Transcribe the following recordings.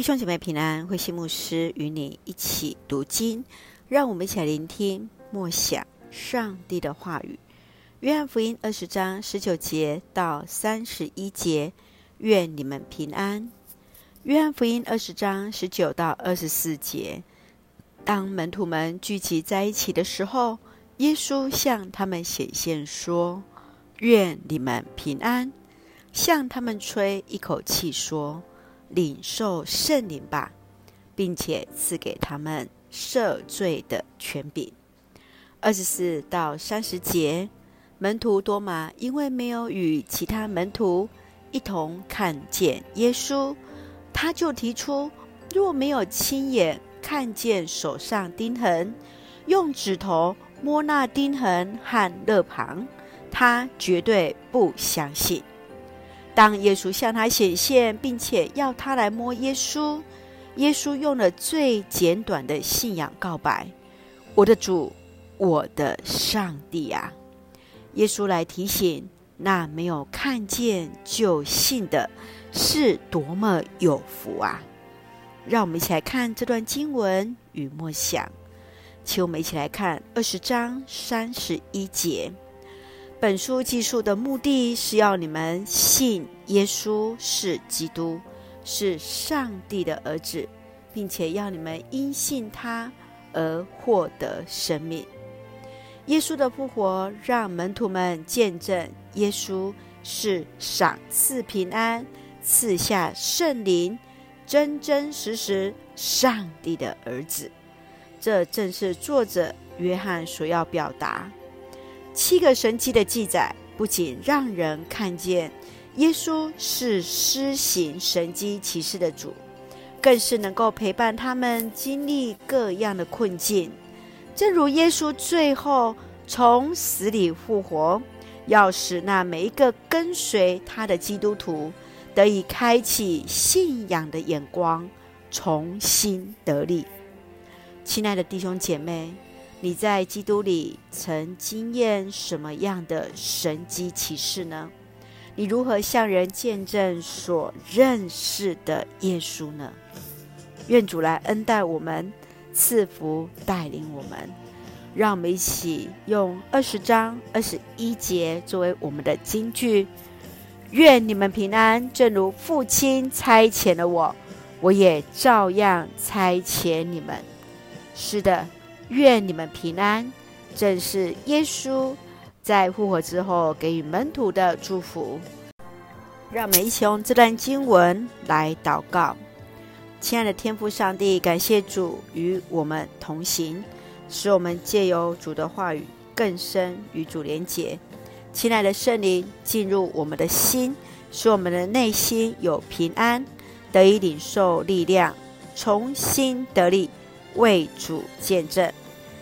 弟兄姐妹平安，慧心牧师与你一起读经，让我们一起来聆听默想上帝的话语。约翰福音二十章十九节到三十一节，愿你们平安。约翰福音二十章十九到二十四节，当门徒们聚集在一起的时候，耶稣向他们显现说：“愿你们平安。”向他们吹一口气说。领受圣灵吧，并且赐给他们赦罪的权柄。二十四到三十节，门徒多马因为没有与其他门徒一同看见耶稣，他就提出：若没有亲眼看见手上钉痕，用指头摸那钉痕和肋旁，他绝对不相信。当耶稣向他显现，并且要他来摸耶稣，耶稣用了最简短的信仰告白：“我的主，我的上帝啊！”耶稣来提醒那没有看见就信的，是多么有福啊！让我们一起来看这段经文与默想，请我们一起来看二十章三十一节。本书记述的目的是要你们信耶稣是基督，是上帝的儿子，并且要你们因信他而获得生命。耶稣的复活让门徒们见证耶稣是赏赐平安、赐下圣灵、真真实实上帝的儿子。这正是作者约翰所要表达。七个神迹的记载，不仅让人看见耶稣是施行神迹奇事的主，更是能够陪伴他们经历各样的困境。正如耶稣最后从死里复活，要使那每一个跟随他的基督徒得以开启信仰的眼光，重新得力。亲爱的弟兄姐妹。你在基督里曾经验什么样的神迹奇事呢？你如何向人见证所认识的耶稣呢？愿主来恩待我们，赐福带领我们。让我们一起用二十章二十一节作为我们的金句：愿你们平安，正如父亲差遣了我，我也照样差遣你们。是的。愿你们平安，正是耶稣在复活之后给予门徒的祝福。让我们一起用这段经文来祷告。亲爱的天父上帝，感谢主与我们同行，使我们借由主的话语更深与主连结。亲爱的圣灵进入我们的心，使我们的内心有平安，得以领受力量，重新得力，为主见证。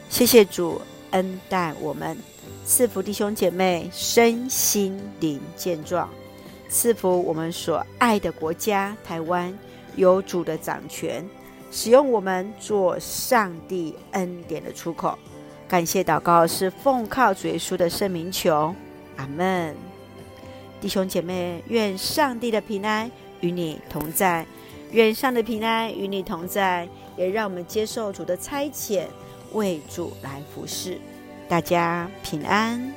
谢谢主恩待我们，赐福弟兄姐妹身心灵健壮，赐福我们所爱的国家台湾有主的掌权，使用我们做上帝恩典的出口。感谢祷告是奉靠主耶稣的圣名求，阿门。弟兄姐妹，愿上帝的平安与你同在，愿上帝的平安与你同在，也让我们接受主的差遣。为主来服侍，大家平安。